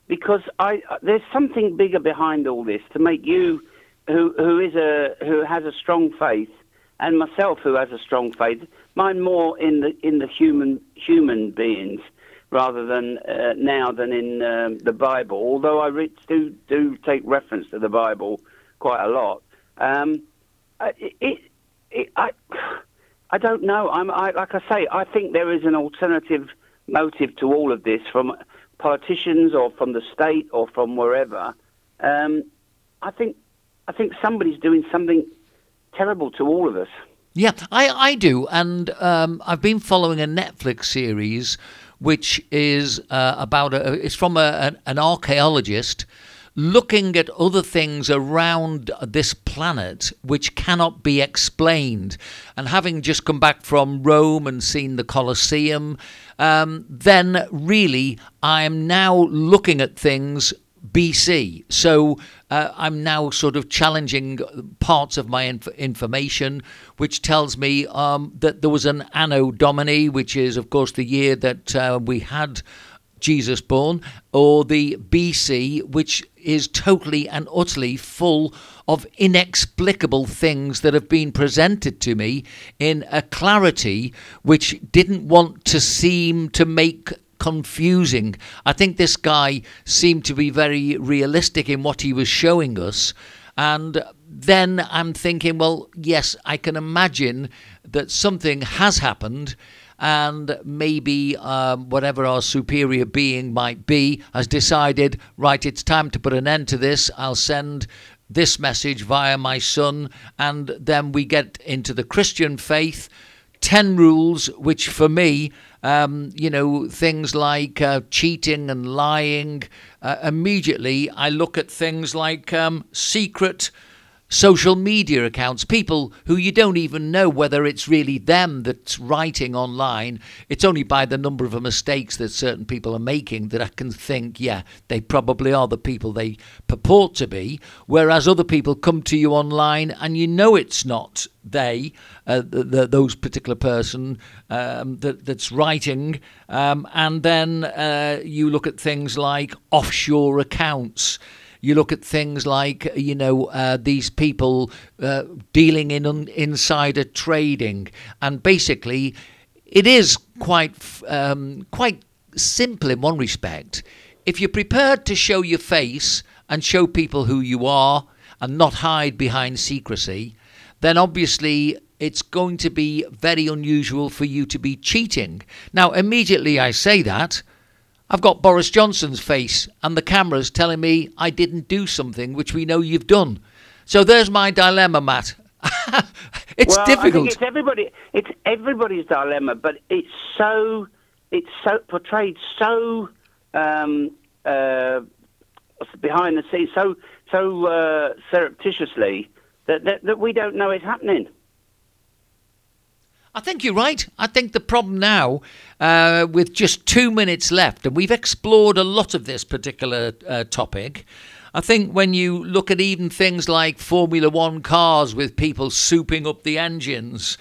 Speaker 2: because I, there's something bigger behind all this to make you, who, who is a, who has a strong faith, and myself who has a strong faith, mine more in the, in the human, human beings rather than uh, now than in um, the Bible. Although I re- do do take reference to the Bible quite a lot. Um, I- it, it, I, I don't know. I'm I, like I say. I think there is an alternative motive to all of this from politicians or from the state or from wherever. Um, I think I think somebody's doing something terrible to all of us.
Speaker 1: Yeah, I, I do. And um, I've been following a Netflix series which is uh, about a, it's from a, an, archaeologist looking at other things around this planet which cannot be explained. And having just come back from Rome and seen the Colosseum, um, then really I am now looking at things BC. So uh, I'm now sort of challenging parts of my inf- information, which tells me um, that there was an Anno Domini, which is, of course, the year that uh, we had Jesus born, or the BC, which is totally and utterly full of inexplicable things that have been presented to me in a clarity which didn't want to seem to make confusing. I think this guy seemed to be very realistic in what he was showing us. And then I'm thinking, well, yes, I can imagine that something has happened, and maybe um, whatever our superior being might be has decided, right, it's time to put an end to this. I'll send this message via my son, and then we get into the Christian faith. 10 rules, which for me um, you know, things like uh, cheating and lying. Uh, immediately, I look at things like um, secret social media accounts, people who you don't even know whether it's really them that's writing online. It's only by the number of mistakes that certain people are making that I can think, yeah, they probably are the people they purport to be. Whereas other people come to you online and you know it's not they, uh, the, the, those particular person um, that, that's writing, um, and then uh, you look at things like offshore accounts. You look at things like, you know, uh, these people uh, dealing in un- insider trading, and basically, it is quite um, quite simple in one respect. If you're prepared to show your face and show people who you are, and not hide behind secrecy, then obviously it's going to be very unusual for you to be cheating. Now, immediately I say that, I've got Boris Johnson's face and the cameras telling me I didn't do something which we know you've done. So there's my dilemma, Matt. it's
Speaker 2: well,
Speaker 1: difficult.
Speaker 2: it's everybody. It's everybody's dilemma, but it's so it's so portrayed so um, uh, behind the scenes, so so uh, surreptitiously that, that that we don't know it's happening.
Speaker 1: I think you're right. I think the problem now, uh, with just two minutes left, and we've explored a lot of this particular uh, topic. I think when you look at even things like Formula One cars with people souping up the engines,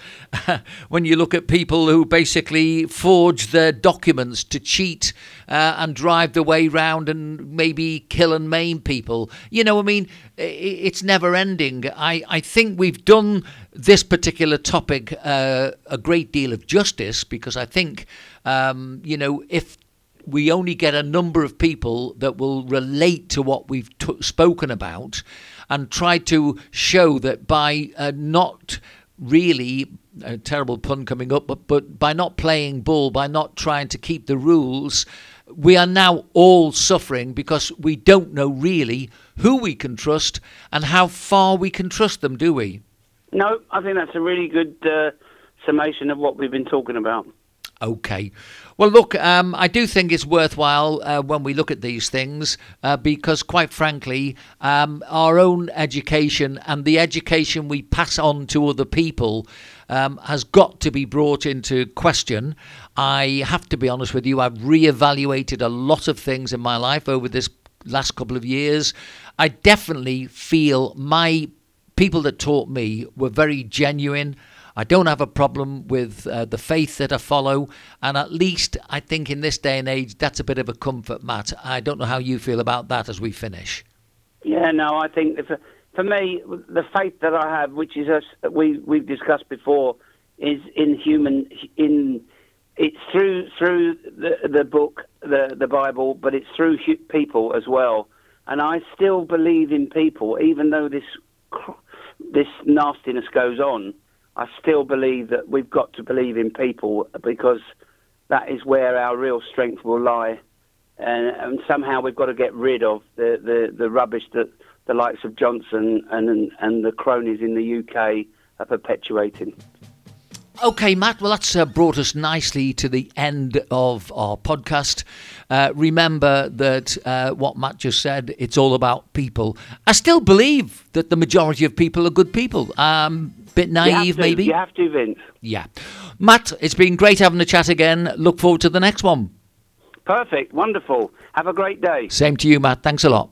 Speaker 1: when you look at people who basically forge their documents to cheat uh, and drive the way round and maybe kill and maim people, you know, I mean, it's never ending. I, I think we've done this particular topic uh, a great deal of justice because I think, um, you know, if we only get a number of people that will relate to what we've t- spoken about and try to show that by uh, not really a terrible pun coming up but, but by not playing ball by not trying to keep the rules we are now all suffering because we don't know really who we can trust and how far we can trust them do we
Speaker 2: no i think that's a really good uh, summation of what we've been talking about
Speaker 1: Okay. Well, look, um, I do think it's worthwhile uh, when we look at these things uh, because, quite frankly, um, our own education and the education we pass on to other people um, has got to be brought into question. I have to be honest with you, I've re-evaluated a lot of things in my life over this last couple of years. I definitely feel my people that taught me were very genuine. I don't have a problem with uh, the faith that I follow, and at least I think in this day and age that's a bit of a comfort, Matt. I don't know how you feel about that as we finish.
Speaker 2: Yeah, no, I think for, for me the faith that I have, which is us, we we've discussed before, is in human in it's through through the the book the the Bible, but it's through people as well. And I still believe in people, even though this this nastiness goes on. I still believe that we've got to believe in people because that is where our real strength will lie. And, and somehow we've got to get rid of the, the, the rubbish that the likes of Johnson and, and the cronies in the UK are perpetuating.
Speaker 1: Okay, Matt. Well, that's uh, brought us nicely to the end of our podcast. Uh, remember that uh, what Matt just said, it's all about people. I still believe that the majority of people are good people. Um, bit naive,
Speaker 2: to,
Speaker 1: maybe.
Speaker 2: You have to, Vince.
Speaker 1: Yeah. Matt, it's been great having a chat again. Look forward to the next one.
Speaker 2: Perfect. Wonderful. Have a great day.
Speaker 1: Same to you, Matt. Thanks a lot.